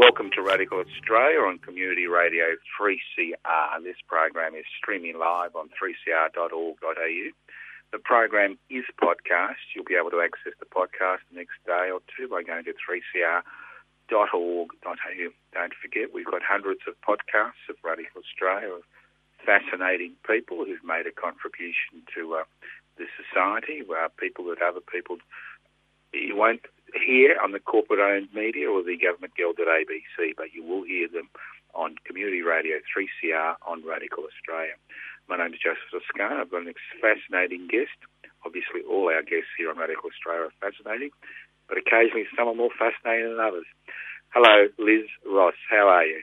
Welcome to Radical Australia on Community Radio 3CR. This program is streaming live on 3cr.org.au. The program is podcast. You'll be able to access the podcast the next day or two by going to 3cr.org.au. Don't forget, we've got hundreds of podcasts of Radical Australia of fascinating people who've made a contribution to uh, the society, uh, people that other people you won't hear on the corporate-owned media or the government-gelded ABC, but you will hear them on Community Radio 3CR on Radical Australia. My name is Joseph Toscano. I've got an fascinating guest. Obviously, all our guests here on Radical Australia are fascinating, but occasionally some are more fascinating than others. Hello, Liz Ross. How are you?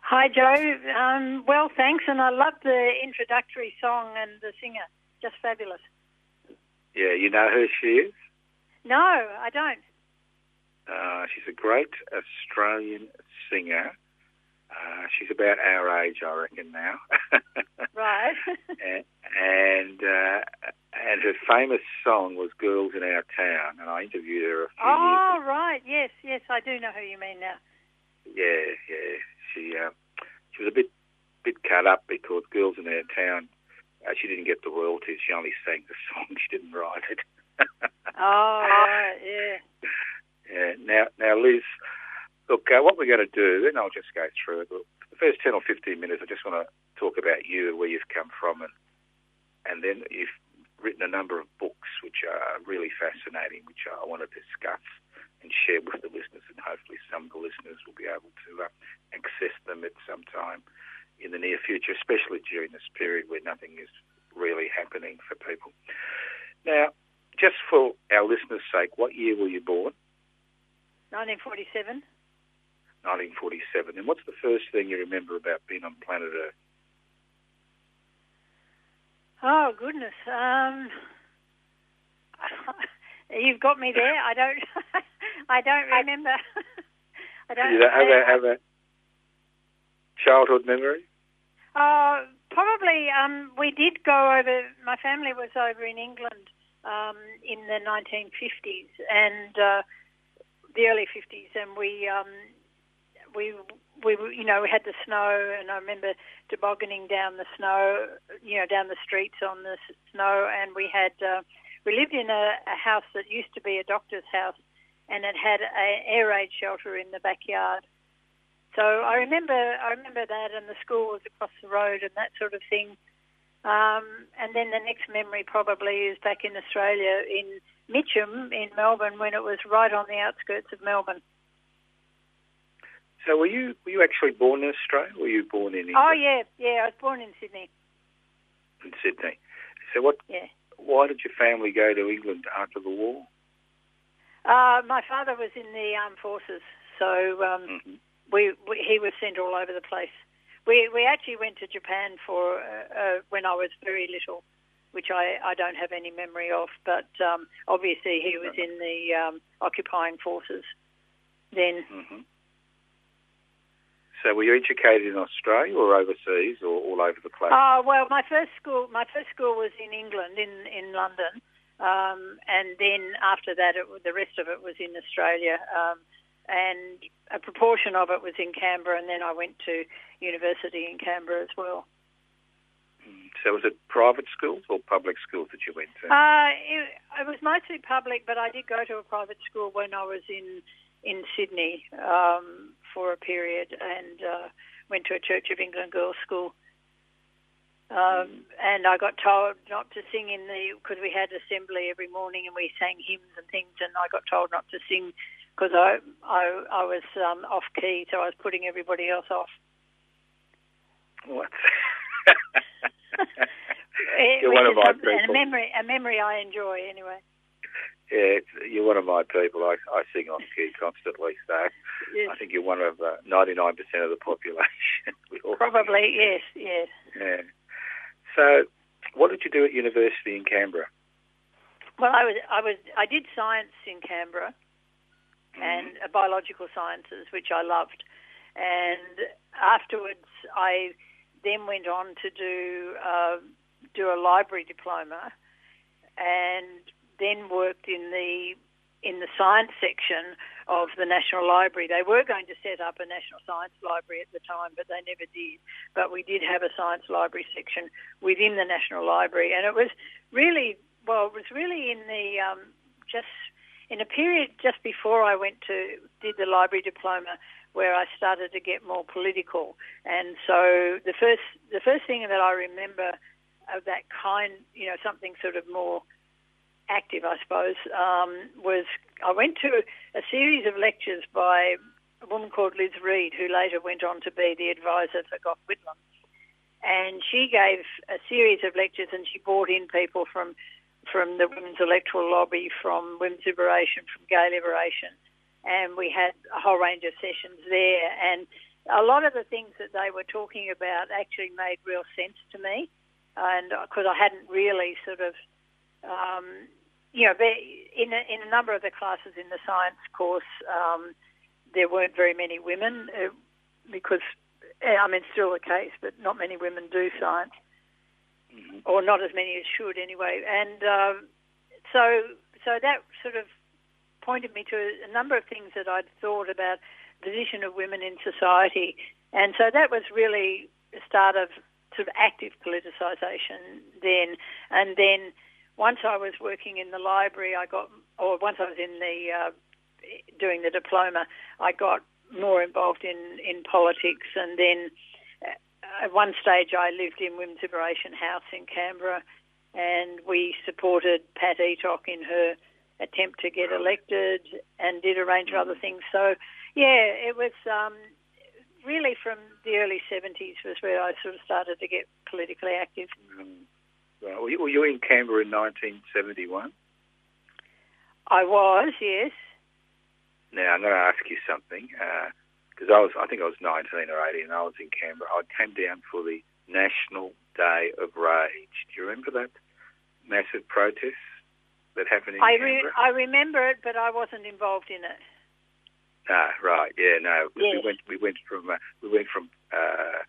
Hi, Joe. Um, well, thanks, and I love the introductory song and the singer. Just fabulous. Yeah, you know who she is? No, I don't. Uh, she's a great Australian singer. Uh, she's about our age, I reckon now. Right. and and, uh, and her famous song was "Girls in Our Town," and I interviewed her a few oh, years. right. Yes, yes, I do know who you mean now. Yeah, yeah. She uh, she was a bit bit cut up because "Girls in Our Town." Uh, she didn't get the royalties. She only sang the song. She didn't write it. Oh, right. Yeah. Yeah. Now, now, Liz, look, uh, what we're going to do, and I'll just go through it. The first ten or fifteen minutes, I just want to talk about you, and where you've come from, and and then you've written a number of books which are really fascinating, which I want to discuss and share with the listeners, and hopefully some of the listeners will be able to uh, access them at some time in the near future, especially during this period where nothing is really happening for people. Now, just for our listeners' sake, what year were you born? 1947. 1947. And what's the first thing you remember about being on planet Earth? Oh, goodness. Um, you've got me there. I don't. I don't remember. I don't. You have a, have a childhood memory? Uh, probably. Um, we did go over. My family was over in England um, in the 1950s and uh, the early 50s, and we um, we we you know we had the snow, and I remember tobogganing down the snow, you know, down the streets on the snow, and we had uh, we lived in a, a house that used to be a doctor's house, and it had an air raid shelter in the backyard. So I remember I remember that, and the school was across the road, and that sort of thing. Um, and then the next memory probably is back in Australia in Mitcham in Melbourne when it was right on the outskirts of Melbourne. So were you were you actually born in Australia? Or were you born in England? Oh yeah, yeah. I was born in Sydney. in Sydney? So what? Yeah. Why did your family go to England after the war? Uh, my father was in the armed forces, so um, Mhm. we, we he was sent all over the place. We we actually went to Japan for uh, uh, when I was very little, which I, I don't have any memory of. But um, obviously he was in the um, occupying forces. then. hmm So were you educated in Australia or overseas or all over the place? Oh well, my first school, my first school was in England, in in London, um, and then after that, it, the rest of it was in Australia, um, and a proportion of it was in Canberra, and then I went to university in Canberra as well. Mm. So was it private schools or public schools that you went to? Uh, it, it was mostly public, but I did go to a private school when I was in in Sydney um, for a period, and uh, went to a Church of England girls' school. Um, and I got told not to sing in the because we had assembly every morning and we sang hymns and things, and I got told not to sing because I I, I was um, off key, so I was putting everybody else off. What? You're one of my something- a people. memory a memory I enjoy anyway. Yeah, you're one of my people. I, I sing off key constantly, so Yes. I think you're one of uh, 99% of the population. Probably yes, yes. Yeah. So, what did you do at university in Canberra? Well, I was I was I did science in Canberra Mm-hmm. and uh, biological sciences, which I loved. And afterwards, I then went on to do uh, do a library diploma, and then worked in the in the science section of the National Library. They were going to set up a National Science Library at the time, but they never did. But we did have a science library section within the National Library, and it was really well. It was really in the um, just in a period just before I went to did the library diploma where I started to get more political. And so the first the first thing that I remember of that kind, you know, something sort of more active, I suppose, um, was I went to a series of lectures by a woman called Liz Reid, who later went on to be the advisor for Gough Whitlam. And she gave a series of lectures, and she brought in people from from the Women's Electoral Lobby, from Women's Liberation, from Gay Liberation, and we had a whole range of sessions there. And a lot of the things that they were talking about actually made real sense to me, and because I hadn't really sort of, um, you know, in a, in a number of the classes in the science course, um, there weren't very many women uh, because, eh, I mean, still the case, but not many women do science Mhm. or not as many as should anyway. And um, so, so that sort of pointed me to a number of things that I'd thought about the position of women in society. And so that was really the start of sort of active politicisation then. And then once I was working in the library, I got, or once I was in the uh, doing the diploma, I got more involved in in politics, and then at one stage I lived in Women's Liberation House in Canberra, and we supported Pat Eatock in her attempt to get elected, and did a range of other things. So, yeah, it was um, really from the early 70s was where I sort of started to get politically active. Um, right. Were you, were you in Canberra in 1971? I was, yes. Now I'm going to ask you something because I was, I think I was 19 or 18, and I was in Canberra. I came down for the National Day of Rage. Do you remember that massive protest that happened in I, re- Canberra? I remember it, but I wasn't involved in it. Ah, right. Yeah, no. We went. We went from. Uh, we went from uh,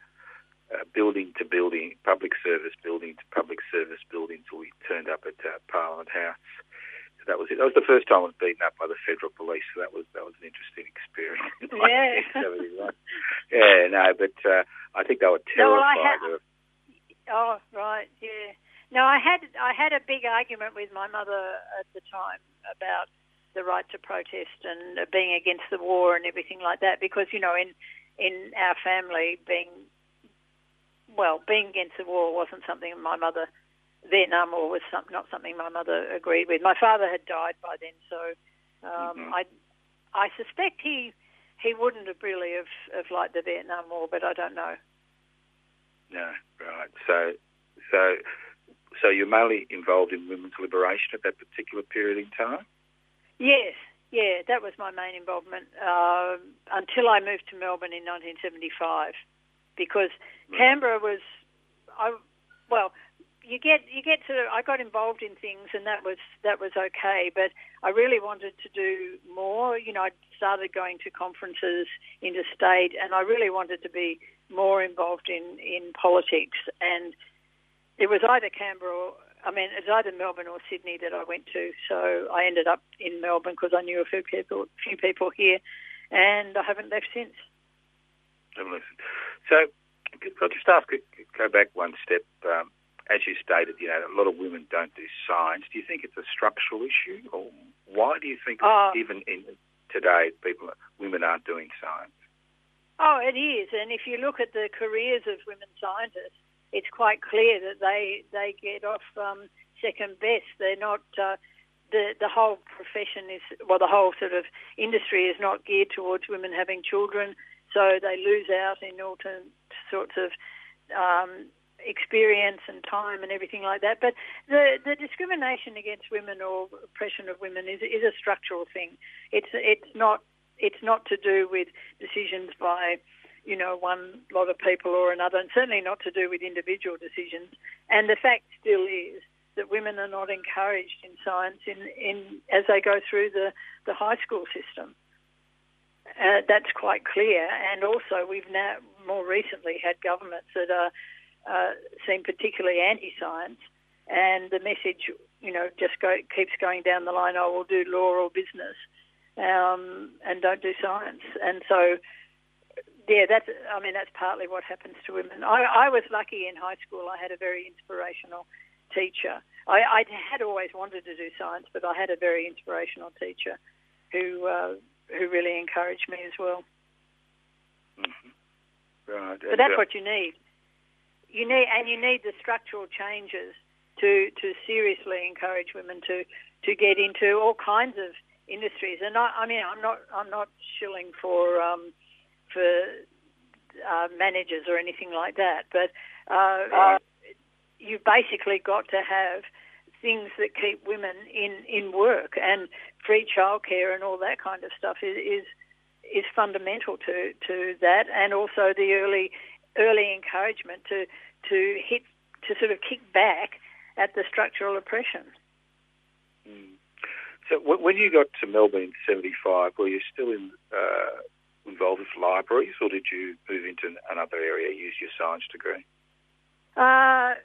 uh, building to building, public service building to public service building, till we turned up at uh, Parliament House. That was it. That was the first time I was beaten up by the federal police. So that was that was an interesting experience. Yeah. yeah. No, but uh, I think they were No, well, terrified of. Oh, right, yeah. No, I had I had a big argument with my mother at the time about the right to protest and being against the war and everything like that because you know in in our family being well being against the war wasn't something my mother Vietnam War was some, not something my mother agreed with. My father had died by then, so um, Mhm. I I suspect he he wouldn't have really have, have liked the Vietnam War, but I don't know. No, right. So, so, so you're mainly involved in women's liberation at that particular period in time. Yes, yeah, that was my main involvement um until I moved to Melbourne in 1975, because Canberra was, I, well, you get you get to I got involved in things and that was that was okay, but I really wanted to do more. You know, I started going to conferences interstate, and I really wanted to be more involved in in politics. And it was either Canberra or I mean, it was either Melbourne or Sydney that I went to. So I ended up in Melbourne because I knew a few people, few people here, and I haven't left since. So, I'll just ask, go back one step. Um, as you stated, you know, a lot of women don't do science. Do you think it's a structural issue, or why do you think uh, even in today people, women aren't doing science? Oh, it is, and if you look at the careers of women scientists, it's quite clear that they they get off um, second best. They're not. Uh, the the whole profession is well, the whole sort of industry is not geared towards women having children, so they lose out in all sorts of um, experience and time and everything like that. But the the discrimination against women or oppression of women is is a structural thing. It's it's not it's not to do with decisions by you know one lot of people or another, and certainly not to do with individual decisions. And the fact still is that women are not encouraged in science in, in as they go through the, the high school system. Uh, that's quite clear. And also, we've now more recently had governments that are uh, seem particularly anti-science, and the message, you know, just go, keeps going down the line. Oh, we'll do law or business, um, and don't do science. And so, yeah, that's. I mean, that's partly what happens to women. I, I was lucky in high school. I had a very inspirational teacher. I, I had always wanted to do science, but I had a very inspirational teacher who uh, who really encouraged me as well. Mm-hmm. Right. But that's uh, what you need you need and you need the structural changes to to seriously encourage women to to get into all kinds of industries. And I, I mean, I'm not I'm not shilling for um, for uh, managers or anything like that, but uh, uh, you basically got to have things that keep women in in work and free childcare and all that kind of stuff is, is is fundamental to to that, and also the early early encouragement to to hit to sort of kick back at the structural oppression. Mm. So when you got to Melbourne in '75, were you still in, uh, involved with libraries, or did you move into another area, use your science degree? Uh,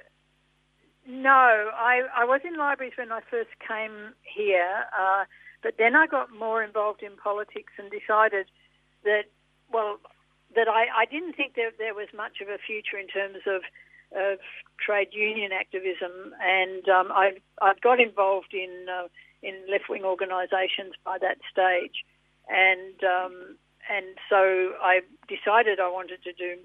no, I, I was in libraries when I first came here, uh, but then I got more involved in politics and decided that, well, that I, I didn't think that there was much of a future in terms of of trade union activism, and um, I I got involved in uh, in left wing organisations by that stage, and um, and so I decided I wanted to do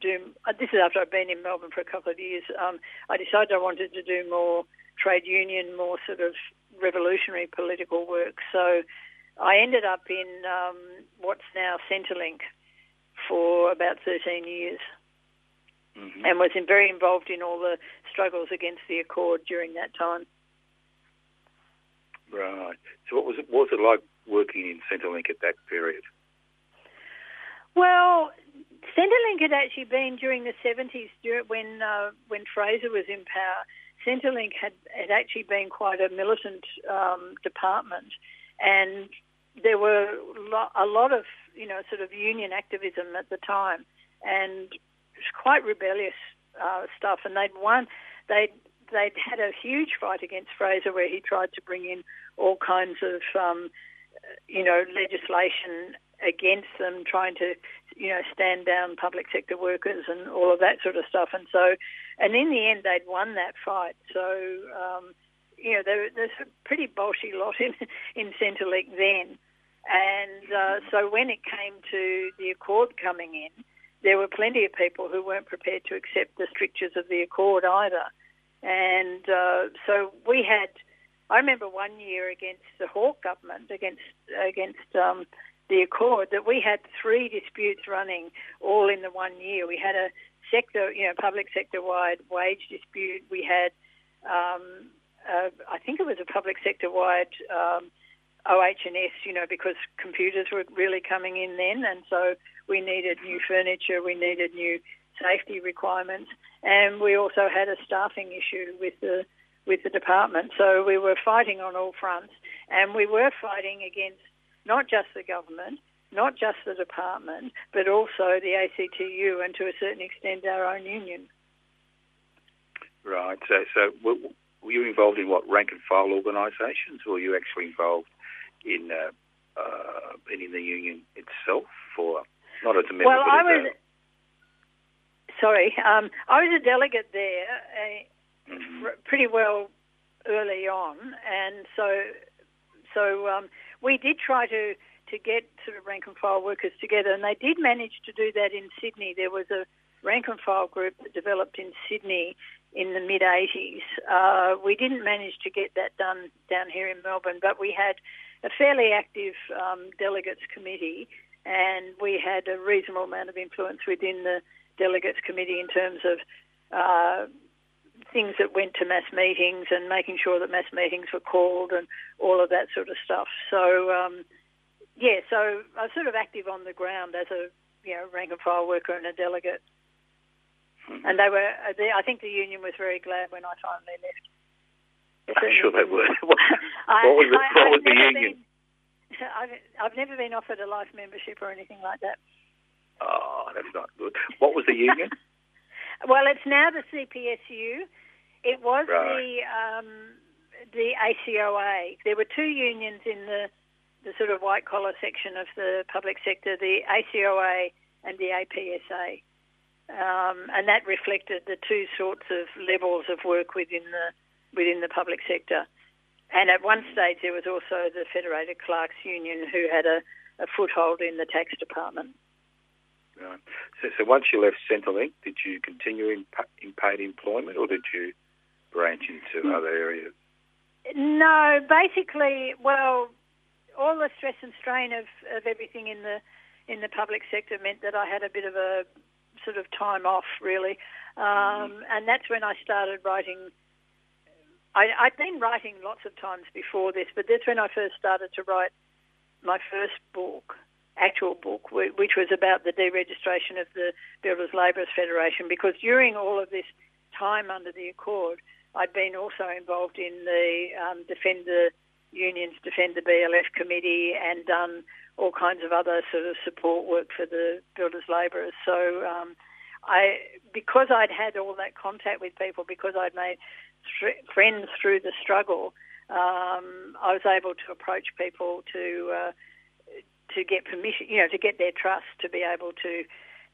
do. Uh, this is after I've been in Melbourne for a couple of years. Um, I decided I wanted to do more trade union, more sort of revolutionary political work. So I ended up in um, what's now Centrelink for about 13 years. Mm-hmm. And was in, very involved in all the struggles against the Accord during that time. Right. So, what was it? What was it like working in Centrelink at that period? Well, Centrelink had actually been during the seventies, when uh, when Fraser was in power. Centrelink had had actually been quite a militant um, department, and there were a lot of you know sort of union activism at the time, and quite rebellious uh, stuff. And they'd won. They they'd had a huge fight against Fraser where he tried to bring in all kinds of um, you know legislation against them, trying to you know stand down public sector workers and all of that sort of stuff. And so, and in the end, they'd won that fight. So. Um, you know, there, there's a pretty bolshy lot in in Centrelink then, and uh, so when it came to the Accord coming in, there were plenty of people who weren't prepared to accept the strictures of the Accord either. And uh, so we had, I remember one year against the Hawke government, against against um, the Accord, that we had three disputes running all in the one year. We had a sector, you know, public sector wide wage dispute. We had, um, uh, I think it was a public sector wide. Um, OH&S, you know, because computers were really coming in then, and so we needed new furniture, we needed new safety requirements, and we also had a staffing issue with the with the department. So we were fighting on all fronts, and we were fighting against not just the government, not just the department, but also the ACTU and to a certain extent our own union. Right. So, so were you involved in what rank and file organisations, or were you actually involved in uh, uh, in the union itself, or not as a member? Well, I was. A... Sorry, um, I was a delegate there, uh, mm-hmm. pretty well early on, and so so um, we did try to to get sort of rank and file workers together, and they did manage to do that in Sydney. There was a rank and file group that developed in Sydney in the mid 80s. Uh, we didn't manage to get that done down here in Melbourne, but we had a fairly active um, delegates committee, and we had a reasonable amount of influence within the delegates committee in terms of uh, things that went to mass meetings and making sure that mass meetings were called and all of that sort of stuff. So, um, yeah, so I was sort of active on the ground as a you know rank and file worker and a delegate. Mm-hmm. And they were, they, I think the union was very glad when I finally left. I'm sure they were. what, was the, what was the union? Been, I've, I've never been offered a life membership or anything like that. Oh, that's not good. What was the union? well, it's now the CPSU. It was right. the um, the ACOA. There were two unions in the the sort of white collar section of the public sector, the ACOA and the APSA. Um, and that reflected the two sorts of levels of work within the within the public sector. And at one stage, there was also the Federated Clerks Union, who had a, a foothold in the tax department. Right. So, so once you left Centrelink, did you continue in, in paid employment, or did you branch into other areas? No, basically, well, all the stress and strain of, of everything in the in the public sector meant that I had a bit of a sort of time off, really. Um, and that's when I started writing. I, I'd been writing lots of times before this, but that's when I first started to write my first book, actual book, which was about the deregistration of the Builders Labourers Federation. Because during all of this time under the Accord, I'd been also involved in the um, Defend the Unions, Defend the BLF committee, and done all kinds of other sort of support work for the builders labourers. So um, I, because I'd had all that contact with people, because I'd made th- friends through the struggle, um, I was able to approach people to uh, to get permission, you know, to get their trust to be able to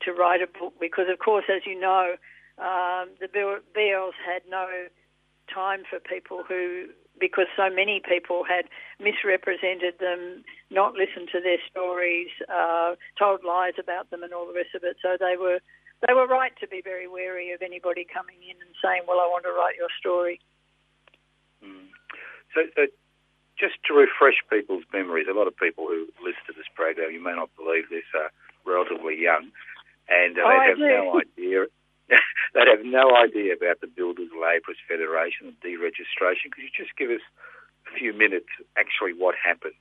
to write a book. Because of course, as you know, um, the BLs had no time for people who because so many people had misrepresented them, not listened to their stories, uh, told lies about them, and all the rest of it. So they were they were right to be very wary of anybody coming in and saying, "Well, I want to write your story." Mm. So, so, just to refresh people's memories, a lot of people who listen to this program, you may not believe this, are relatively young, and uh, oh, they have no idea they have no idea about the Builders Labourers Federation and deregistration. Could you just give us a few minutes actually what happened?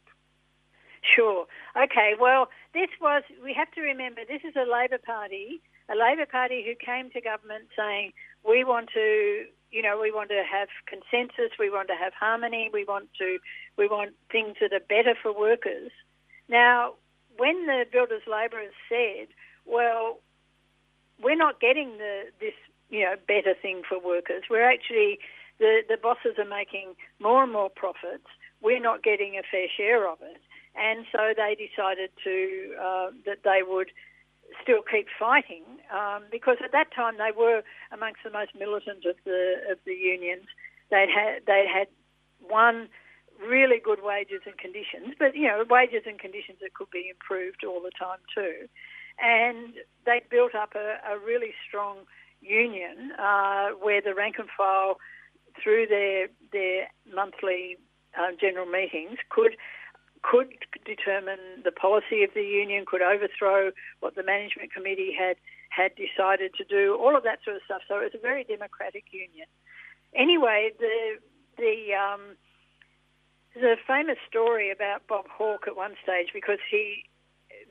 Sure. Okay. Well, this was, we have to remember, this is a Labor Party, a Labor Party who came to government saying, we want to, you know, we want to have consensus, we want to have harmony, we want to, we want things that are better for workers. Now, when the Builders Labourers said, well, we're not getting the this you know better thing for workers. We're actually the the bosses are making more and more profits. We're not getting a fair share of it, and so they decided to uh, that they would still keep fighting um, because at that time they were amongst the most militant of the of the unions. They'd had they had one really good wages and conditions, but you know wages and conditions that could be improved all the time too and they built up a, a really strong union uh, where the rank and file, through their their monthly uh, general meetings, could could determine the policy of the union, could overthrow what the management committee had had decided to do, all of that sort of stuff. So it was a very democratic union. Anyway, the the um, there's a famous story about Bob Hawke at one stage because he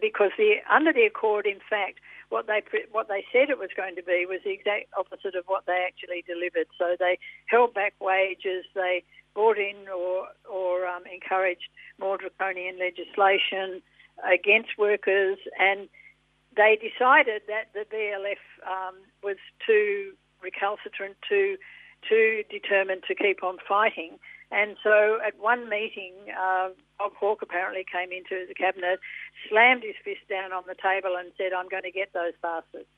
because the under the accord, in fact, what they what they said it was going to be was the exact opposite of what they actually delivered. So they held back wages, they brought in or or um, encouraged more draconian legislation against workers, and they decided that the BLF um, was too recalcitrant, too too determined to keep on fighting. And so at one meeting, uh, Bob Hawke apparently came into the cabinet, slammed his fist down on the table and said, I'm going to get those bastards.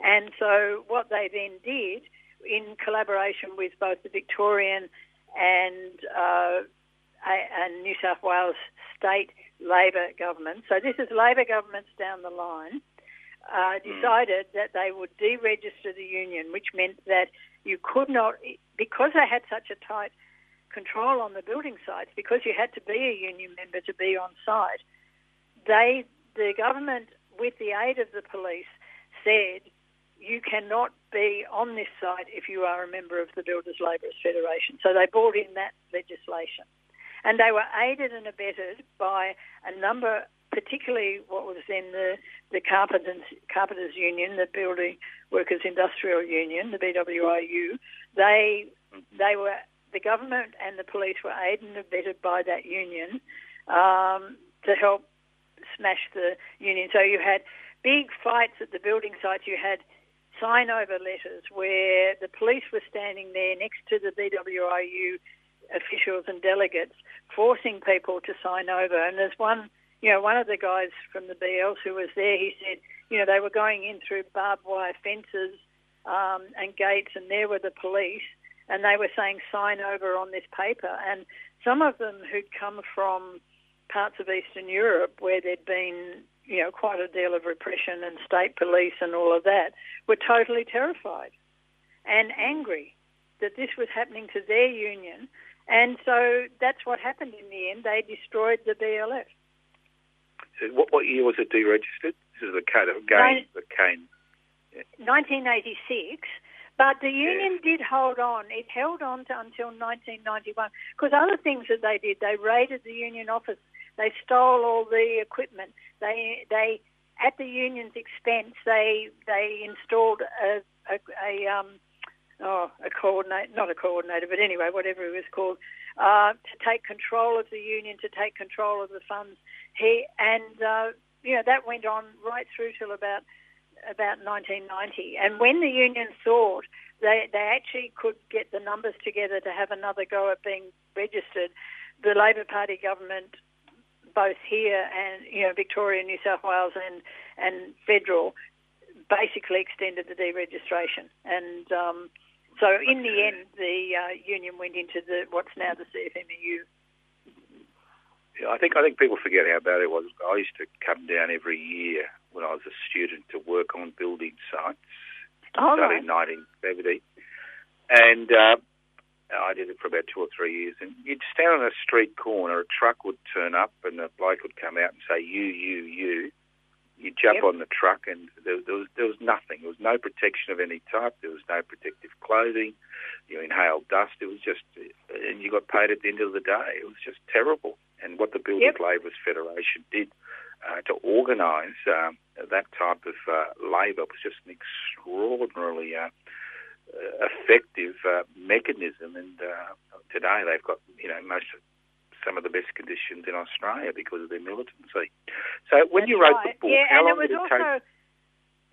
And so what they then did, in collaboration with both the Victorian and, uh, and New South Wales state Labor government, so this is Labor governments down the line, uh, hmm. decided that they would deregister the union, which meant that you could not, because they had such a tight control on the building sites, because you had to be a union member to be on site, they, the government, with the aid of the police, said you cannot be on this site if you are a member of the Builders Labourers Federation. So they brought in that legislation. And they were aided and abetted by a number particularly what was then the, the Carpenters, Carpenters Union, the Building Workers Industrial Union, the BWIU, they, they were, the government and the police were aided and abetted by that union um, to help smash the union. So you had big fights at the building sites. You had sign over letters where the police were standing there next to the BWIU officials and delegates, forcing people to sign over. And there's one you know, one of the guys from the BLs who was there, he said, you know, they were going in through barbed wire fences um, and gates, and there were the police, and they were saying sign over on this paper. And some of them who'd come from parts of Eastern Europe where there'd been, you know, quite a deal of repression and state police and all of that, were totally terrified and angry that this was happening to their union. And so that's what happened in the end. They destroyed the BLF. What, what year was it deregistered? This is the code of Gain. The. Yeah. 1986. But the union yeah. did hold on. It held on to until 1991 because other things that they did, they raided the union office. They stole all the equipment. They they at the union's expense, they they installed a a, a um oh a coordinator, not a coordinator, but anyway, whatever it was called, uh, to take control of the union, to take control of the funds. He and uh, you know that went on right through till about about 1990. And when the union thought they they actually could get the numbers together to have another go at being registered, the Labor Party government, both here and you know Victoria, New South Wales, and and federal, basically extended the deregistration and. Um, so in the end, the uh, union went into the what's now the CFMEU. Yeah, I think I think people forget how bad it was. I used to come down every year when I was a student to work on building sites. Oh, started right. in 1970, and uh, I did it for about two or three years. And you'd stand on a street corner, a truck would turn up, and a bloke would come out and say, "You, you, you." You'd jump yep. on the truck and there, there, was there was nothing. There was no protection of any type. There was no protective clothing. You inhaled dust. It was just, and you got paid at the end of the day. It was just terrible. And what the Builders yep. Labourers Federation did uh, to organise um, that type of uh, labour was just an extraordinarily uh, effective uh, mechanism. And uh, today they've got, you know, most some of the best conditions in Australia because of their militancy. So when That's you wrote right. the book, yeah, how and long it was did it also, take?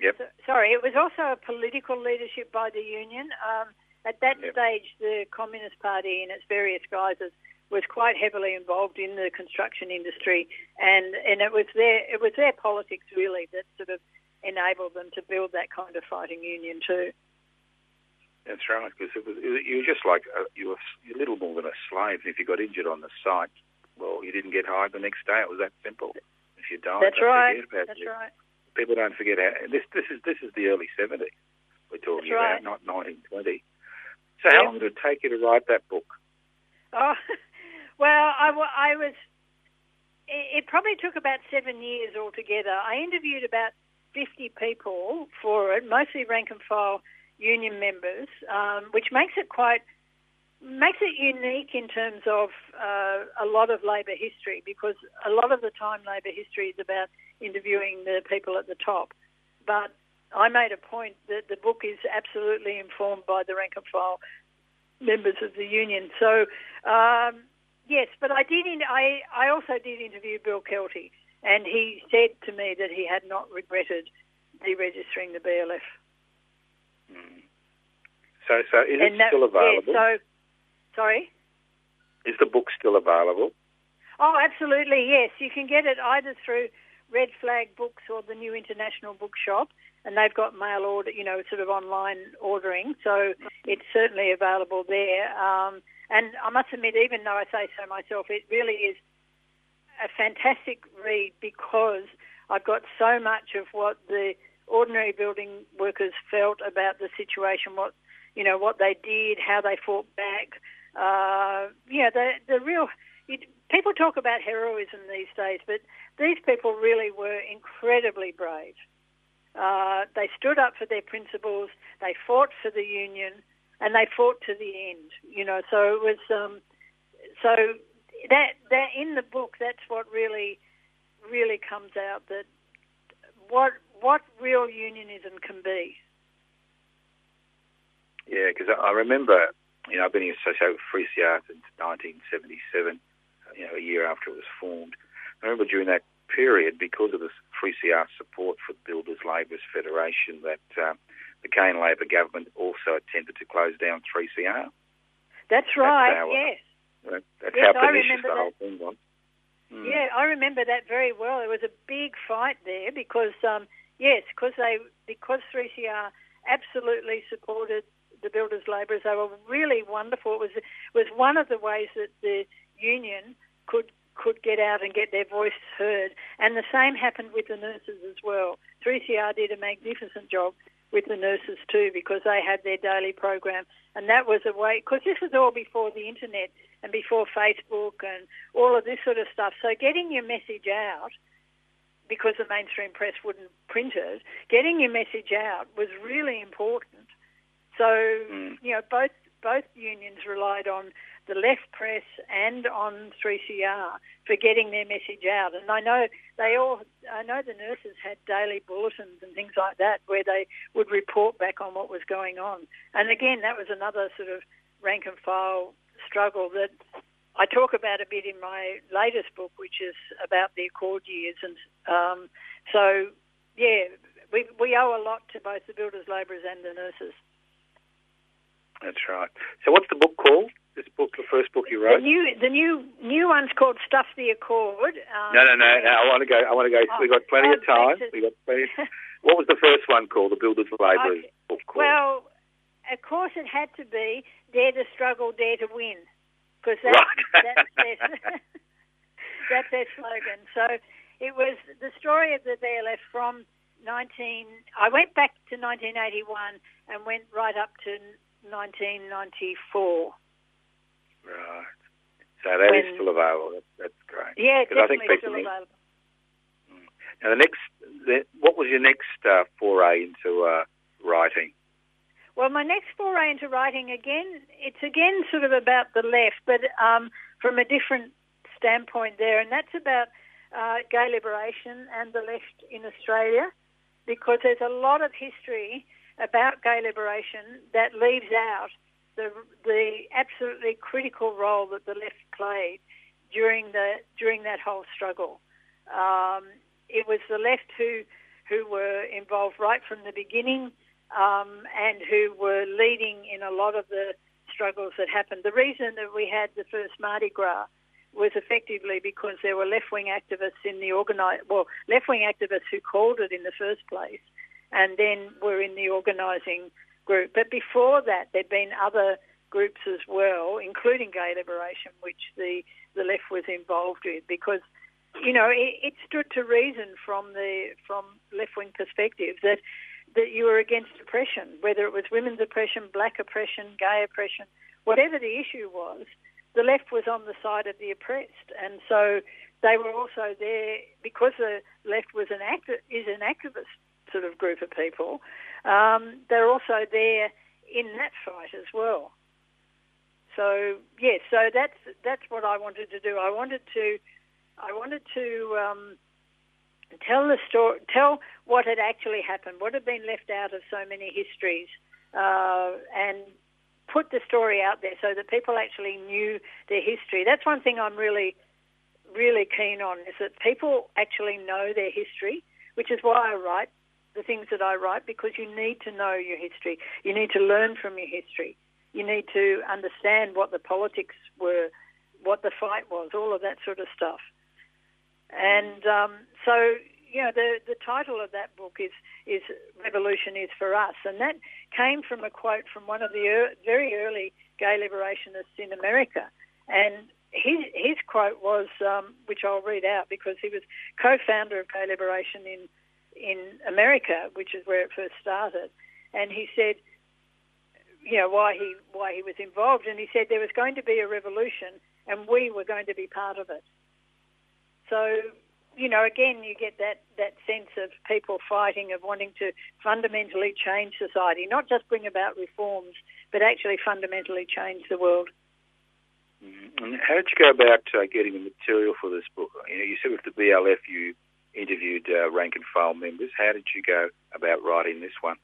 Yep. So, sorry, it was also a political leadership by the union. Um, at that yep. stage, the Communist Party in its various guises was quite heavily involved in the construction industry, and, and it was their it was their politics really that sort of enabled them to build that kind of fighting union too. That's right, because it was, you were just like a, you were little more than a slave. If you got injured on the site, well, you didn't get hired the next day. It was that simple. If you died, that's right. That's you. right. People don't forget how this. This is this is the early seventies we're talking right. about, not nineteen twenty. So how long did it take you to write that book? Oh, well, I, I was. It, probably took about seven years altogether. I interviewed about fifty people for it, mostly rank and file union members, um, which makes it quite makes it unique in terms of uh, a lot of labour history because a lot of the time labour history is about interviewing the people at the top. But I made a point that the book is absolutely informed by the rank and file members of the union. So, um, yes, but I did. In, I I also did interview Bill Kelty, and he said to me that he had not regretted deregistering the BLF. Mm. So, so is and it that, still available? Yeah, so, sorry. Is the book still available? Oh, absolutely, yes. You can get it either through Red Flag Books or the New International Bookshop, and they've got mail order, you know, sort of online ordering, so it's certainly available there. Um, and I must admit, even though I say so myself, it really is a fantastic read because I've got so much of what the ordinary building workers felt about the situation, what you know, what they did, how they fought back. Uh, know, the the real you, people talk about heroism these days, but these people really were incredibly brave. Uh, they stood up for their principles. They fought for the union, and they fought to the end. You know, so it was um, so that that in the book, that's what really really comes out that what what real unionism can be. Yeah, because I remember, you know, I've been in associated with 3CR since 1977, you know, a year after it was formed. I remember during that period, because of the 3CR support for Builders Labourers Federation, that uh, the Cain Labor government also attempted to close down 3CR. That's right, that's how, yes. That, that's yes, how pernicious the whole thing was. Mm. Yeah, I remember that very well. There was a big fight there because, um, yes, because they because 3CR absolutely supported the builders' labourers. They were really wonderful. It was was one of the ways that the union could could get out and get their voice heard. And the same happened with the nurses as well. 3CR did a magnificent job with the nurses too because they had their daily program, and that was a way. Because this was all before the internet and before Facebook and all of this sort of stuff. So getting your message out because the mainstream press wouldn't print it, getting your message out was really important. So, Mm. you know, both both unions relied on the left press and on 3CR for getting their message out. And I know they all, I know the nurses had daily bulletins and things like that where they would report back on what was going on. And again, that was another sort of rank and file struggle that I talk about a bit in my latest book, which is about the Accord years. And um, so, yeah, we, we owe a lot to both the builders, labourers, and the nurses. That's right. So, what's the book called? This book, the first book you wrote. The new, the new, new one's called Stuff the Accord. Um, no, no, no, no. I want to go. I want to go. Oh, We've got plenty oh, of time. We got plenty. what was the first one called? The Builders Labourers Okay. book called? Well, of course, it had to be Dare to Struggle, Dare to Win, because that's, Right. that's, their, that's their slogan. So it was the story of the BLF from 19. I went back to 1981 and went right up to 1994. Right. So that is When- still available. That's, that's great. Yeah, 'Cause I think definitely still need- Now, the next, the, what was your next uh, foray into uh, writing? Well, my next foray into writing again, it's again sort of about the left, but um, from a different standpoint there, and that's about uh, gay liberation and the left in Australia, because there's a lot of history about gay liberation that leaves out the the absolutely critical role that the left played during the during that whole struggle. Um, it was the left who who were involved right from the beginning um, and who were leading in a lot of the struggles that happened. The reason that we had the first Mardi Gras was effectively because there were left-wing activists in the organize well left-wing activists who called it in the first place, and then were in the organising group. But before that, there'd been other groups as well, including Gay Liberation, which the the left was involved with because you know, it, it stood to reason from the from left wing perspective that that you were against oppression, whether it was women's oppression, black oppression, gay oppression, whatever the issue was, the left was on the side of the oppressed, and so they were also there because the left was an acti- is an activist sort of group of people. Um, they're also there in that fight as well. So yes, so that's that's what I wanted to do. I wanted to I wanted to um, tell the story, tell what had actually happened, what had been left out of so many histories, uh, and put the story out there so that people actually knew their history. That's one thing I'm really, really keen on is that people actually know their history, which is why I write the things that I write because you need to know your history. You need to learn from your history. You need to understand what the politics were, what the fight was, all of that sort of stuff. And um, so, you know, the the title of that book is is Revolution is for Us, and that came from a quote from one of the er- very early gay liberationists in America, and. His, his quote was, um, which I'll read out because he was co-founder of Gay Liberation in in America, which is where it first started, and he said, you know, why he why he was involved, and he said there was going to be a revolution, and we were going to be part of it. So, you know, again, you get that, that sense of people fighting, of wanting to fundamentally change society, not just bring about reforms, but actually fundamentally change the world. Mm-hmm. And how did you go about uh, getting the material for this book? You know, you said with the BLF you interviewed uh, rank and file members. How did you go about writing this one?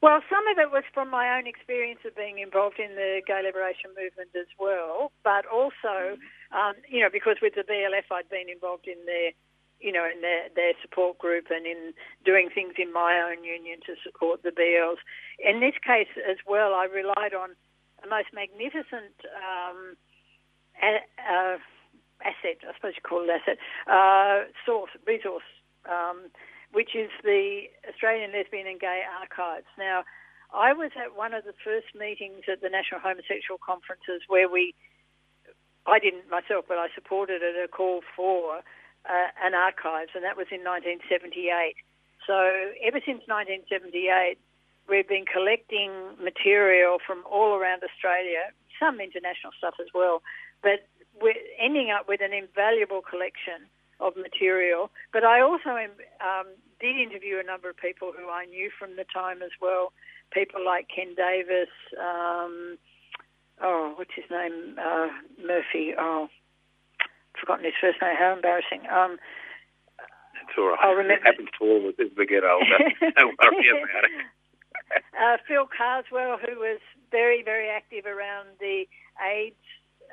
Well, some of it was from my own experience of being involved in the gay liberation movement as well, but also, um, you know, because with the BLF I'd been involved in their, you know, in their, their support group and in doing things in my own union to support the BLs. In this case as well, I relied on a most magnificent um, a, uh, asset, I suppose you call it asset, uh, source, resource. Um, which is the Australian Lesbian and Gay Archives. Now, I was at one of the first meetings at the National Homosexual Conferences where we, I didn't myself, but I supported it, a call for uh, an archives, and that was in 1978. So ever since 1978, we've been collecting material from all around Australia, some international stuff as well, but we're ending up with an invaluable collection of material. But I also um, did interview a number of people who I knew from the time as well. People like Ken Davis, um, oh, what's his name? Uh, Murphy. Oh, I've forgotten his first name. How embarrassing. Um, it's all right. I'll remember. It happens to all of us as we get older. Don't worry about it. uh, Phil Carswell, who was very, very active around the AIDS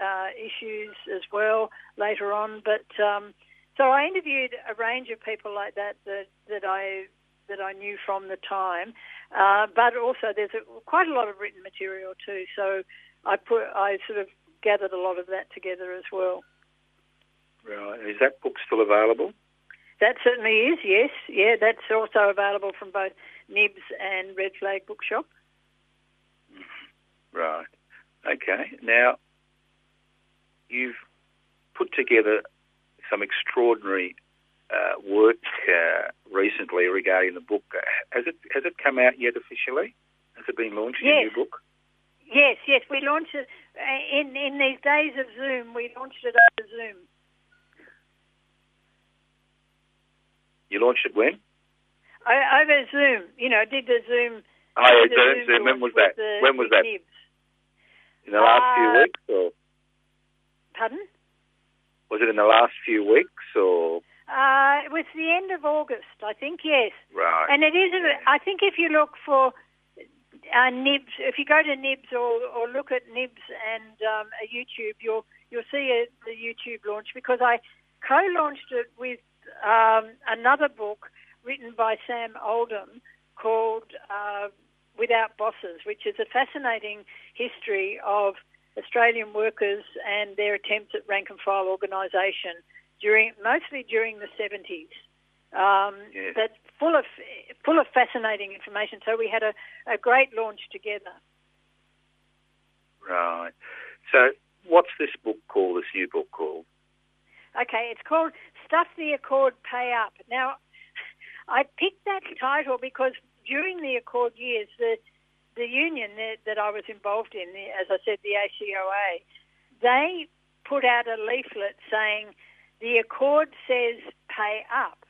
uh, issues as well later on. But um, so I interviewed a range of people like that that, that I that I knew from the time, uh, but also there's a, quite a lot of written material too. So I put I sort of gathered a lot of that together as well. Right. Is that book still available? That certainly is. Yes. Yeah. That's also available from both Nibs and Red Flag Bookshop. Right. Okay. Now you've put together some extraordinary uh, work uh, recently regarding the book. Has it has it come out yet officially? Has it been launched? Yes. Your new book? Yes, yes. We launched it uh, in in these days of Zoom. We launched it over Zoom. You launched it when? I, over Zoom. You know, did the Zoom. Oh, yeah, Zoom. Zoom. When was that? When was that? In the last Uh, few weeks, or Pardon? was it in the last few weeks, or Uh, it was the end of August, I think. Yes. right? And it is. I think if you look for uh, Nibs, if you go to Nibs or, or look at Nibs and um, a YouTube, you'll you'll see a, the YouTube launch because I co-launched it with um, another book written by Sam Oldham called uh, Without Bosses, which is a fascinating history of Australian workers and their attempts at rank and file organisation during mostly during the 70s. Um, Yes. That's full of full of fascinating information. So we had a, a great launch together. Right. So, what's this book called? This new book called? Okay, it's called Stuff the Accord Pay Up. Now, I picked that title because during the Accord years, the the union that, that I was involved in, as I said, the ACOA, they put out a leaflet saying the Accord says pay up.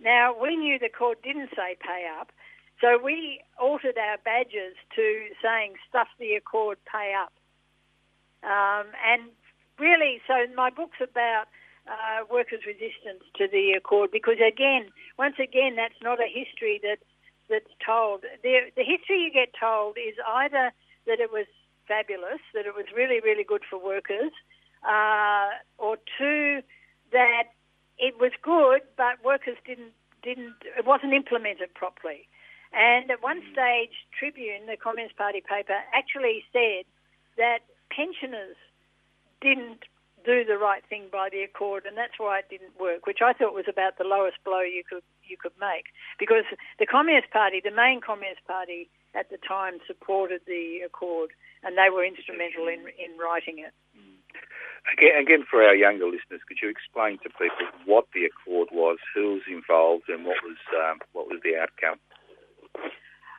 Now, we knew the Accord didn't say pay up, so we altered our badges to saying stuff the Accord pay up. Um, and really, so my book's about uh, workers' resistance to the accord because, again, once again, that's not a history that that's told. The, the history you get told is either that it was fabulous, that it was really, really good for workers, uh, or two, that it was good, but workers didn't didn't it wasn't implemented properly. And at one stage, Tribune, the Communist Party paper, actually said that pensioners didn't do the right thing by the accord, and that's why it didn't work, which I thought was about the lowest blow you could you could make, because the Communist Party, the main Communist Party at the time, supported the accord, and they were instrumental in in writing it. Again, again, for our younger listeners, could you explain to people what the accord was, who was involved, and what was um, what was the outcome?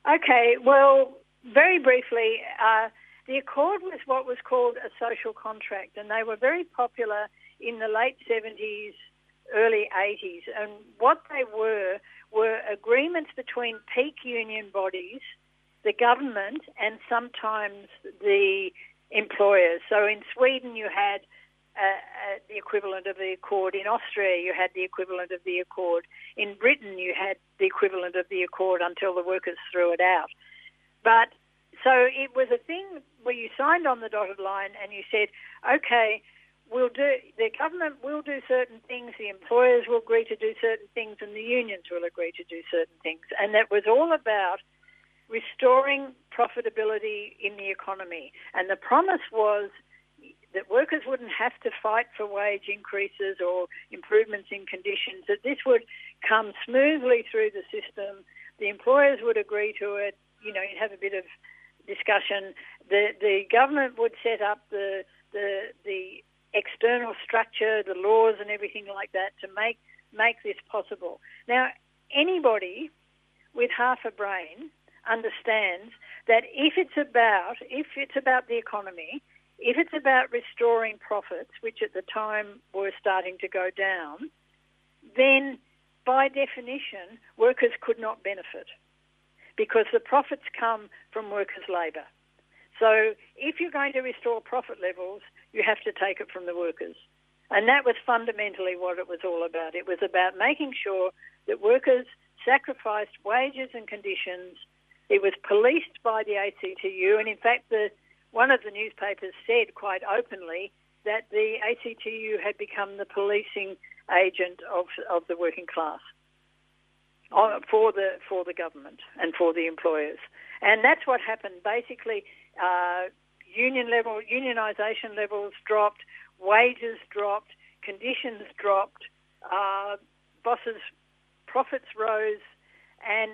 Okay, well, very briefly, uh, the Accord was what was called a social contract, and they were very popular in the late 70s, early 80s. And what they were were agreements between peak union bodies, the government, and sometimes the employers. So in Sweden, you had uh, uh, the equivalent of the Accord. In Austria, you had the equivalent of the Accord. In Britain, you had the equivalent of the Accord until the workers threw it out. But so it was a thing where you signed on the dotted line and you said, okay, we'll do, the government will do certain things, the employers will agree to do certain things, and the unions will agree to do certain things. And that was all about restoring profitability in the economy. And the promise was that workers wouldn't have to fight for wage increases or improvements in conditions, that this would come smoothly through the system. The employers would agree to it. You know, you'd have a bit of discussion. The the government would set up the the the external structure, the laws, and everything like that to make make this possible. Now, anybody with half a brain understands that if it's about if it's about the economy, if it's about restoring profits, which at the time were starting to go down, then by definition workers could not benefit because the profits come from workers' labour. So if you're going to restore profit levels, you have to take it from the workers. And that was fundamentally what it was all about. It was about making sure that workers sacrificed wages and conditions. It was policed by the ACTU, and in fact, the, one of the newspapers said quite openly that the ACTU had become the policing agent of, of the working class for the for the government and for the employers, and that's what happened. Basically, uh, union level unionisation levels dropped, wages dropped, conditions dropped, uh, bosses' profits rose, and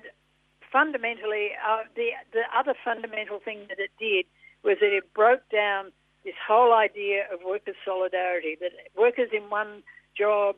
fundamentally, uh, the the other fundamental thing that it did was that it broke down this whole idea of workers' solidarity. That workers in one job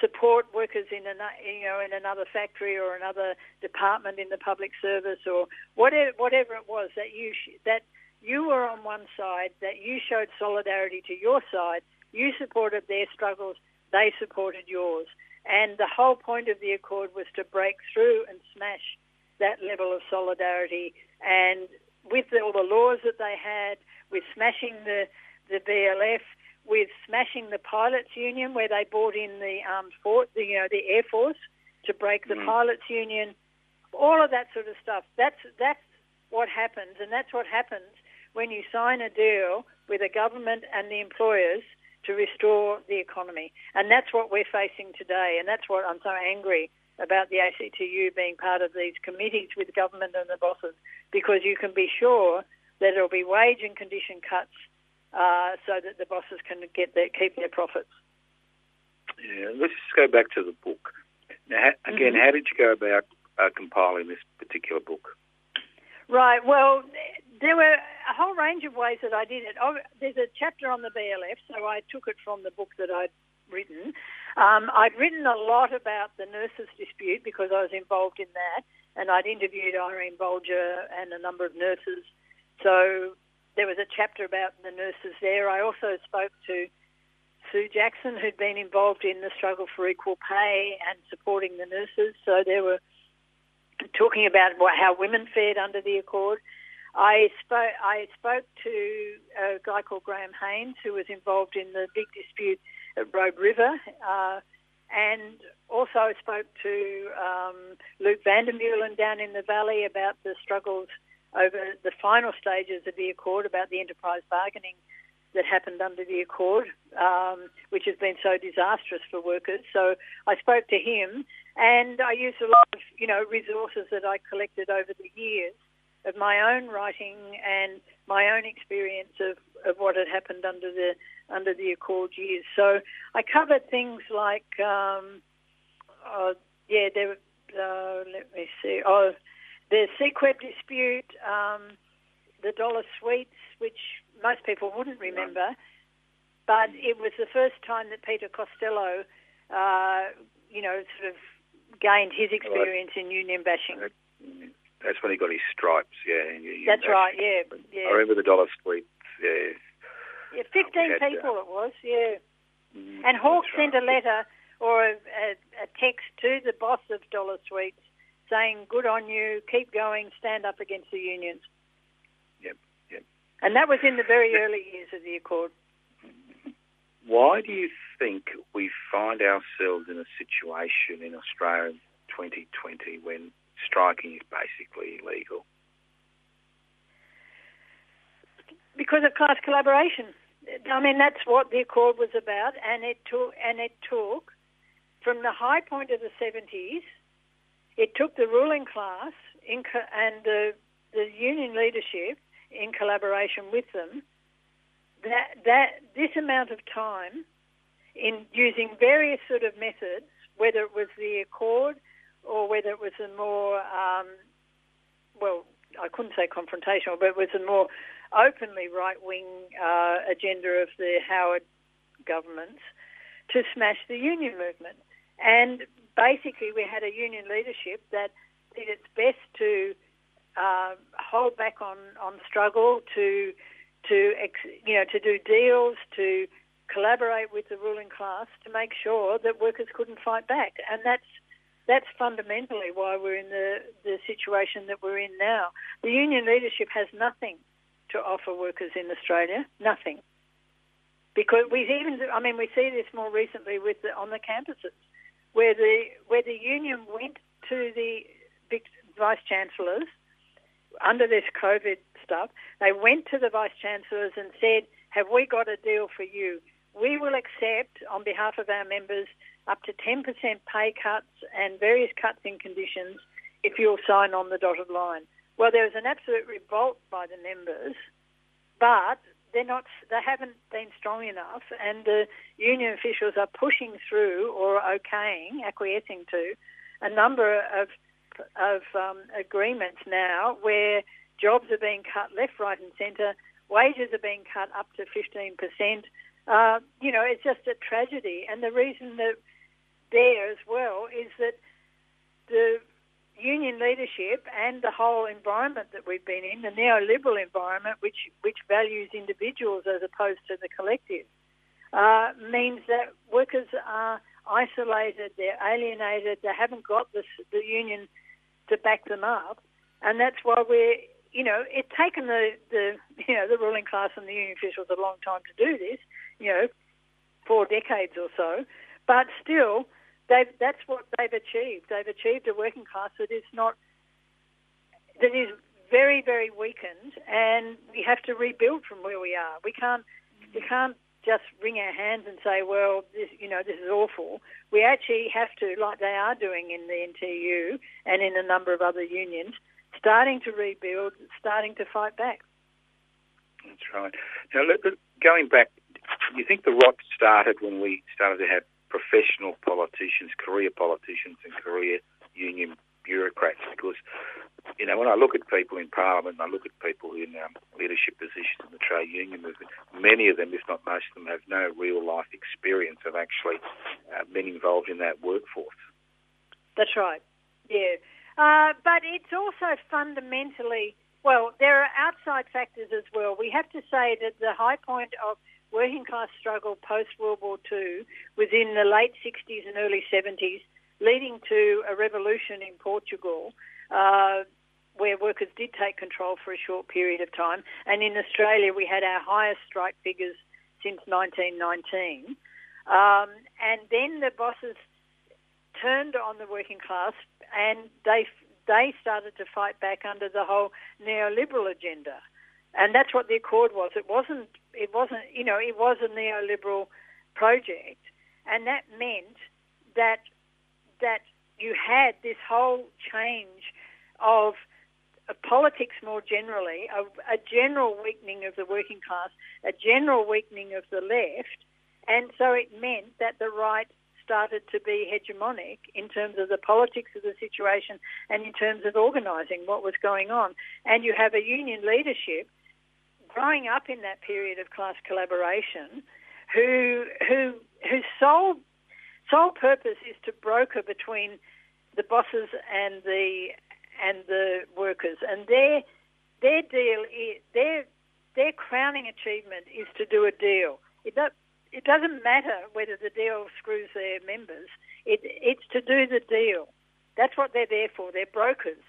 support workers in you know in another factory or another department in the public service or whatever whatever it was that you that you were on one side that you showed solidarity to your side you supported their struggles they supported yours. And the whole point of the accord was to break through and smash that level of solidarity. And with all the laws that they had with smashing the the BLF with smashing the pilots union where they brought in the armed force, the, you know, the air force to break the mm. pilots union, all of that sort of stuff. That's that's what happens, and that's what happens when you sign a deal with a government and the employers to restore the economy. And that's what we're facing today, and that's what I'm so angry about the ACTU being part of these committees with government and the bosses, because you can be sure that there'll be wage and condition cuts uh, so that the bosses can get their, keep their profits. Yeah, let's just go back to the book. Now, again, mm-hmm. how did you go about uh, compiling this particular book? Right. Well, there were a whole range of ways that I did it. Oh, there's a chapter on the BLF, so I took it from the book that I'd written. Um, I'd written a lot about the nurses' dispute because I was involved in that, and I'd interviewed Irene Bolger and a number of nurses. So there was a chapter about the nurses there. I also spoke to Sue Jackson, who'd been involved in the struggle for equal pay and supporting the nurses. So they were talking about how women fared under the accord. I spoke. I spoke to a guy called Graham Haynes, who was involved in the big dispute at Robe River, uh, and also spoke to um, Luke Vandermeulen down in the valley about the struggles over the final stages of the Accord, about the enterprise bargaining that happened under the Accord, um, which has been so disastrous for workers. So I spoke to him, and I used a lot of you know resources that I collected over the years of my own writing and my own experience of, of what had happened under the under the Accord years. So I covered things like, um, uh, yeah, there. Uh, let me see. Oh, the SEQEB dispute, um, the dollar sweets, which most people wouldn't remember, but it was the first time that Peter Costello, uh, you know, sort of gained his experience in union bashing. That's when he got his stripes, yeah. That's right, yeah, yeah. I remember the dollar sweets, yeah. Yeah, 15 people it was, yeah. Mm, and Hawke sent right. a letter or a, a, a, text to the boss of Dollar Sweets saying, good on you, keep going, stand up against the unions. Yep, yep. And that was in the very early years of the Accord. Why do you think we find ourselves in a situation in Australia in 2020 when striking is basically illegal? Because of class collaboration. I mean, that's what the Accord was about, and it took and it took from the high point of the 70s. It took the ruling class in, and the the union leadership in collaboration with them. That that this amount of time in using various sort of methods, whether it was the Accord or whether it was a more um, well, I couldn't say confrontational, but it was a more openly right wing uh, agenda of the Howard governments to smash the union movement. And basically, we had a union leadership that did its best to uh, hold back on, on struggle, to to you know to do deals, to collaborate with the ruling class to make sure that workers couldn't fight back. And that's that's fundamentally why we're in the, the situation that we're in now. The union leadership has nothing to offer workers in Australia. Nothing. Because we even, I mean, we see this more recently with the, on the campuses, where the where the union went to the vice chancellors under this COVID stuff. They went to the vice chancellors and said, "Have we got a deal for you? We will accept, on behalf of our members, up to 10% pay cuts and various cuts in conditions if you'll sign on the dotted line." Well, there was an absolute revolt by the members, but they're not. They haven't been strong enough, and the union officials are pushing through or okaying, acquiescing to a number of of um, agreements now where jobs are being cut left, right, and centre. Wages are being cut up to fifteen percent. Uh, you know, it's just a tragedy, and the reason that there as well is that the union leadership and the whole environment that we've been in, the neoliberal environment, which which values individuals as opposed to the collective, uh, means that workers are isolated, they're alienated, they haven't got the, the union to back them up, and that's why we're you know it's taken the, the you know the ruling class and the union officials a long time to do this, you know, four decades or so, but still they've, that's what they've achieved. They've achieved a working class that is not that is very very weakened, and we have to rebuild from where we are. We can't we can't just wring our hands and say, well, this, you know, this is awful. We actually have to, like they are doing in the NTU and in a number of other unions, starting to rebuild, starting to fight back. That's right. Now, going back, you think the rot started when we started to have professional politicians, career politicians, and career union bureaucrats. Because, you know, when I look at people in Parliament and I look at people in um, leadership positions in the trade union movement, many of them, if not most of them, have no real life experience of actually uh, being involved in that workforce. That's right. Yeah. Uh, but it's also fundamentally, well, there are outside factors as well. We have to say that the high point of working class struggle post World War II was in the late 60s and early 70s, leading to a revolution in Portugal. Uh, where workers did take control for a short period of time. And in Australia, we had our highest strike figures since 1919. Um, and then the bosses turned on the working class and they they started to fight back under the whole neoliberal agenda. And that's what the accord was. It wasn't it wasn't you know, it was a neoliberal project and that meant that that you had this whole change of politics more generally, a, a, general weakening of the working class, a general weakening of the left, and so it meant that the right started to be hegemonic in terms of the politics of the situation and in terms of organising what was going on. And you have a union leadership growing up in that period of class collaboration who who whose sole sole purpose is to broker between the bosses and the and the workers, and their their deal is their their crowning achievement is to do a deal. It it doesn't matter whether the deal screws their members. It, it's to do the deal. That's what they're there for. They're brokers,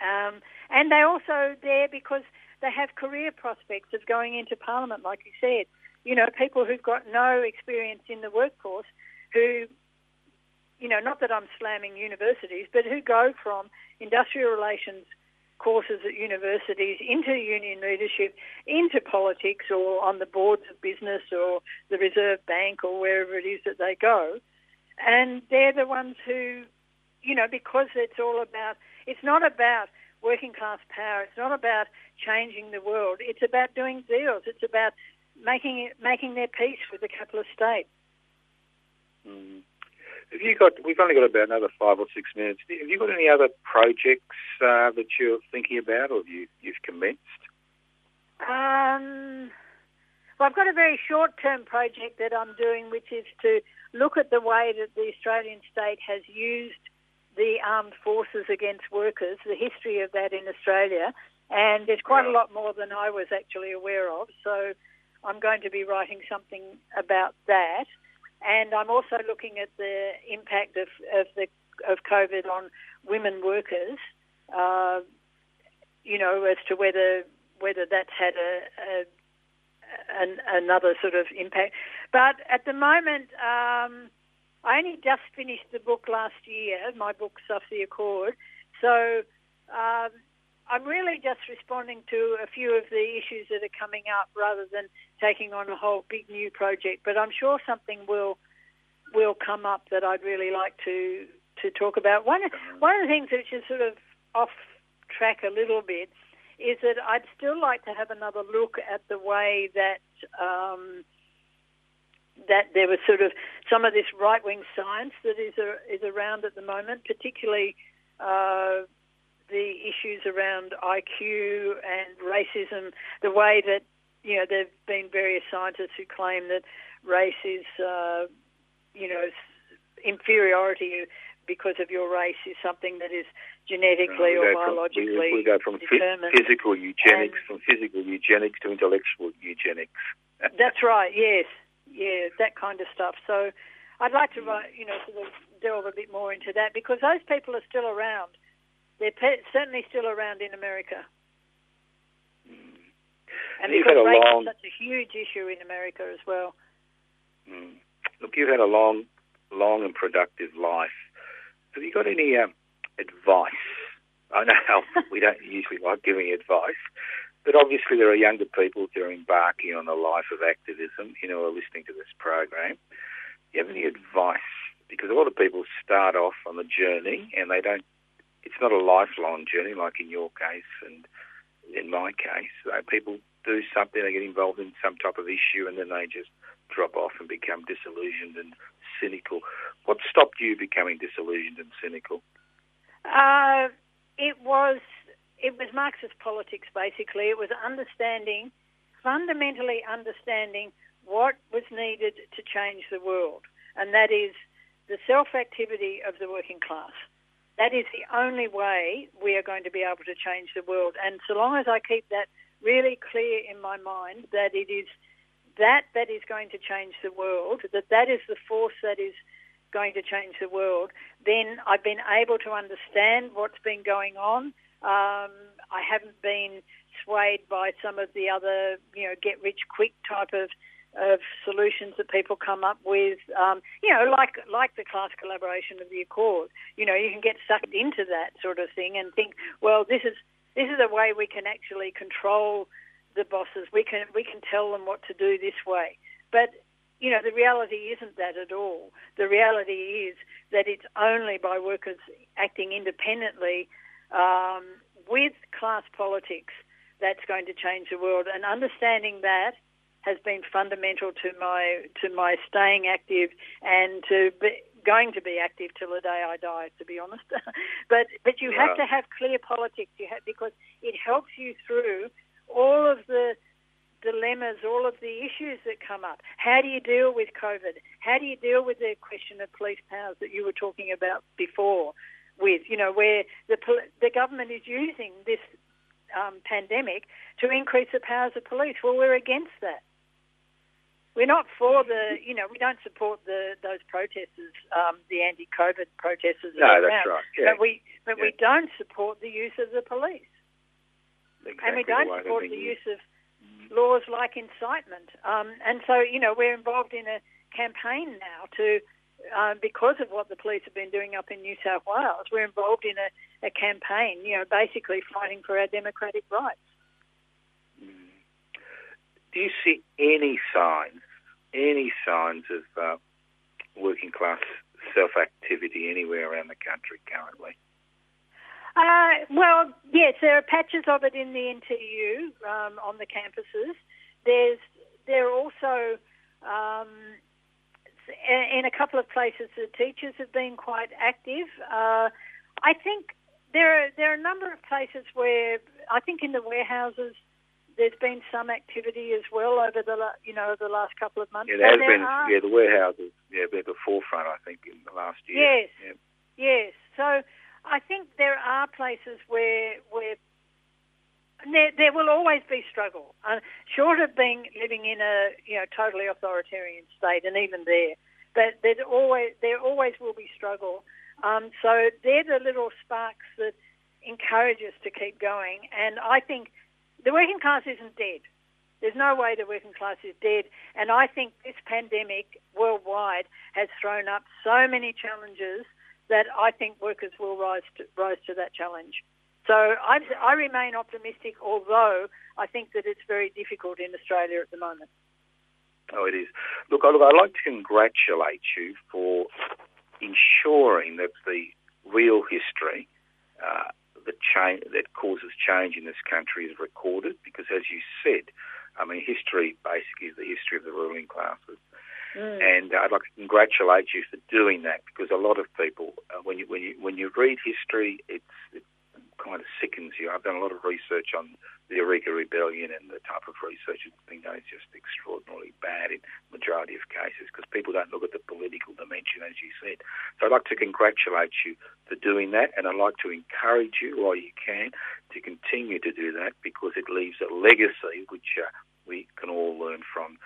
um, and they're also there because they have career prospects of going into Parliament, like you said. You know, people who've got no experience in the workforce, who, you know, not that I'm slamming universities, but who go from industrial relations courses at universities into union leadership, into politics or on the boards of business or the Reserve Bank or wherever it is that they go. And they're the ones who, you know, because it's all about, it's not about working class power, it's not about changing the world, it's about doing deals, it's about making it, making their peace with the capitalist state. Mm. Have you got? We've only got about another five or six minutes. Have you got any other projects uh, that you're thinking about, or you you've commenced? Um, well, I've got a very short-term project that I'm doing, which is to look at the way that the Australian state has used the armed forces against workers, the history of that in Australia, and there's quite a lot more than I was actually aware of. So I'm going to be writing something about that. And I'm also looking at the impact of, of the of COVID on women workers. Uh, you know, as to whether whether that's had a, a an, another sort of impact. But at the moment, um, I only just finished the book last year. My book, Stuff the Accord. So um, I'm really just responding to a few of the issues that are coming up rather than taking on a whole big new project. But I'm sure something will will come up that I'd really like to to talk about. One one of the things which is sort of off track a little bit is that I'd still like to have another look at the way that um, that there was sort of some of this right wing science that is a, is around at the moment, particularly. Uh, the issues around IQ and racism, the way that, you know, there have been various scientists who claim that race is, uh, you know, inferiority because of your race is something that is genetically or biologically from, we, we, go from determined. physical eugenics, and from physical eugenics to intellectual eugenics. that's right. Yes, yeah, that kind of stuff. So, I'd like to, you know, sort of delve a bit more into that because those people are still around. They're pe- certainly still around in America. Mm. And you've because race long, is such a huge issue in America as well. Mm. Look, you've had a long, long and productive life. Have you got any um, advice? I know we don't usually like giving advice, but obviously there are younger people who are embarking on a life of activism, you know, are listening to this program. Do you have any advice? Because a lot of people start off on the journey and they don't it's not a lifelong journey like in your case and in my case. Uh, people do something, they get involved in some type of issue, and then they just drop off and become disillusioned and cynical. What stopped you becoming disillusioned and cynical? Uh, it was it was Marxist politics basically. It was understanding, fundamentally understanding what was needed to change the world, and that is the self activity of the working class. That is the only way we are going to be able to change the world. And so long as I keep that really clear in my mind that it is that that is going to change the world, that that is the force that is going to change the world, then I've been able to understand what's been going on. Um, I haven't been swayed by some of the other, you know, get rich quick type of of solutions that people come up with. Um, you know, like like the class collaboration of the Accord. You know, you can get sucked into that sort of thing and think, well, this is this is a way we can actually control the bosses. We can we can tell them what to do this way. But you know, the reality isn't that at all. The reality is that it's only by workers acting independently um, with class politics that's going to change the world. And understanding that has been fundamental to my to my staying active and to be, going to be active till the day I die. To be honest, but but you have to have clear politics. You have because it helps you through all of the dilemmas, all of the issues that come up. How do you deal with COVID? How do you deal with the question of police powers that you were talking about before? With you know where the the government is using this um, pandemic to increase the powers of police. Well, we're against that. We're not for the, you know, we don't support the those protesters, um, the anti-COVID protesters. No, that's right. Yeah. But we, but yeah. we don't support the use of the police, exactly and we don't the support the use of laws like incitement. Um, and so, you know, we're involved in a campaign now to, uh, because of what the police have been doing up in New South Wales, we're involved in a, a campaign, you know, basically fighting for our democratic rights. Mm. Do you see any signs any signs of uh, working class self activity anywhere around the country currently? Uh, well, yes, there are patches of it in the NTU um, on the campuses. There's there are also um, in a couple of places the teachers have been quite active. Uh, I think there are there are a number of places where I think in the warehouses there's been some activity as well over the you know the last couple of months. Yeah, there has been. Are... Yeah, the warehouses. Yeah, been at the forefront. I think in the last year. Yes. Yeah. Yes. So I think there are places where where there, there will always be struggle, uh, short of being living in a you know totally authoritarian state, and even there, but there's always there always will be struggle. Um, so they're the little sparks that encourage us to keep going, and I think the working class isn't dead. There's no way the working class is dead. And I think this pandemic worldwide has thrown up so many challenges that I think workers will rise to, rise to that challenge. So I, I remain optimistic, although I think that it's very difficult in Australia at the moment. Oh, it is. Look, look I'd like to congratulate you for ensuring that the real history uh, that change that causes change in this country is recorded because, as you said, I mean, history basically is the history of the ruling classes. Mm. And I'd like to congratulate you for doing that because a lot of people, uh, when you when you when you read history, it's it kind of sickens you. I've done a lot of research on the Eureka Rebellion and the type of research that's been done is just extraordinarily bad in majority of cases because people don't look at the political dimension, as you said. So I'd like to congratulate you for doing that, and I'd like to encourage you, while you can, to continue to do that because it leaves a legacy which uh, we can all learn from.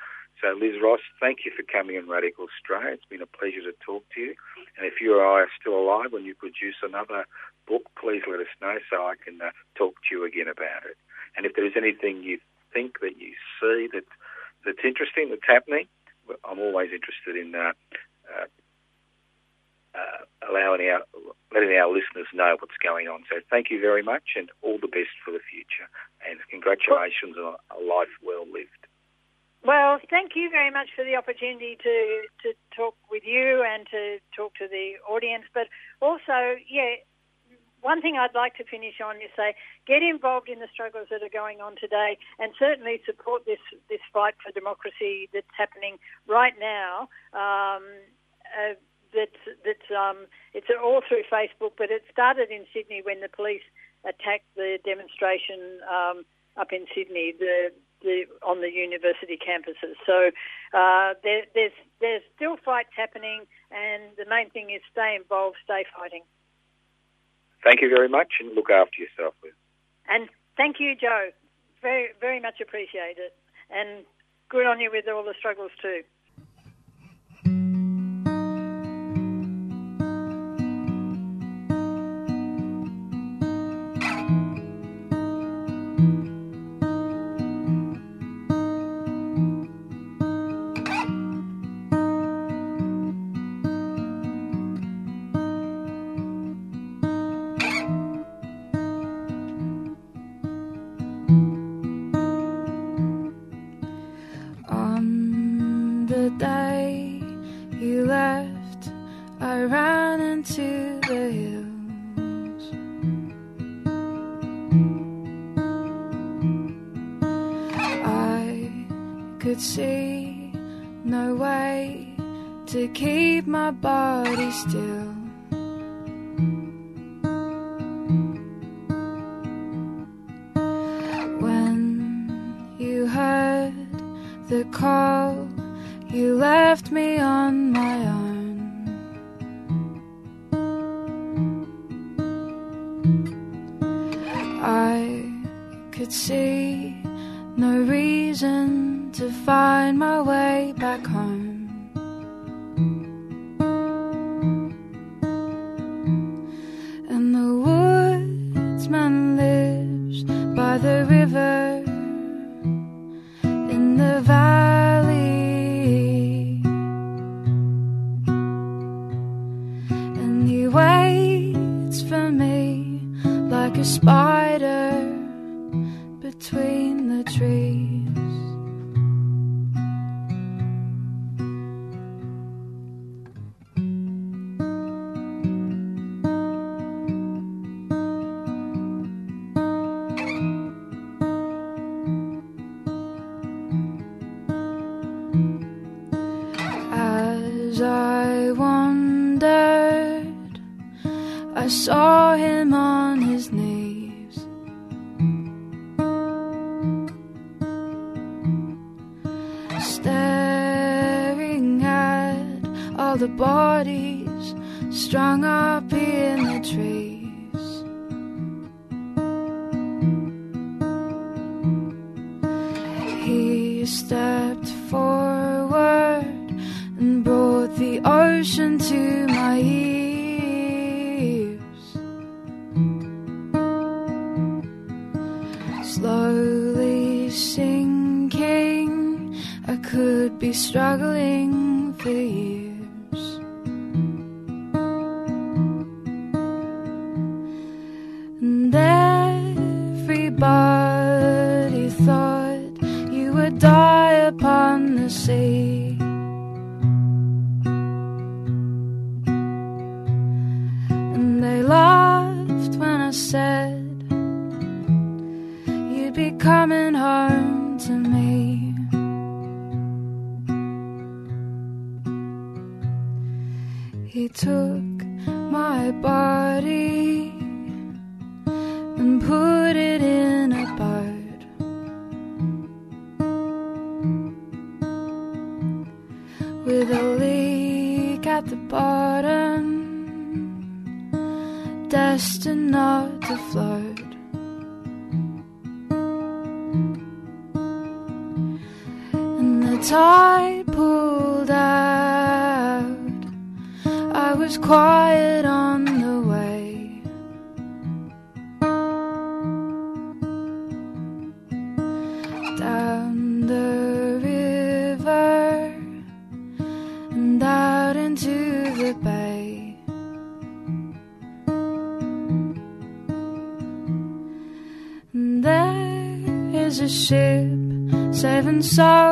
So, Liz Ross, thank you for coming on Radical Australia. It's been a pleasure to talk to you. And if you or I are still alive when you produce another book, please let us know so I can uh, talk to you again about it. And if there's anything you think that you see that that's interesting, that's happening, I'm always interested in uh, uh, uh, allowing our letting our listeners know what's going on. So thank you very much, and all the best for the future. And congratulations on a life well lived. Well, thank you very much for the opportunity to, to talk with you and to talk to the audience. But also, yeah, one thing I'd like to finish on is say get involved in the struggles that are going on today, and certainly support this this fight for democracy that's happening right now. Um, uh, that that um, it's all through Facebook, but it started in Sydney when the police attacked the demonstration um, up in Sydney, the, the on the university campuses. So uh, there, there's there's still fights happening, and the main thing is stay involved, stay fighting. Thank you very much and look after yourself, Liz. And thank you, Joe. Very, very much appreciated. And good on you with all the struggles, too. survive. He took my body and put it in a bud with a leak at the bottom, destined not to flood. And the tide quiet on the way. Down the river and out into the bay. And there is a ship saving souls.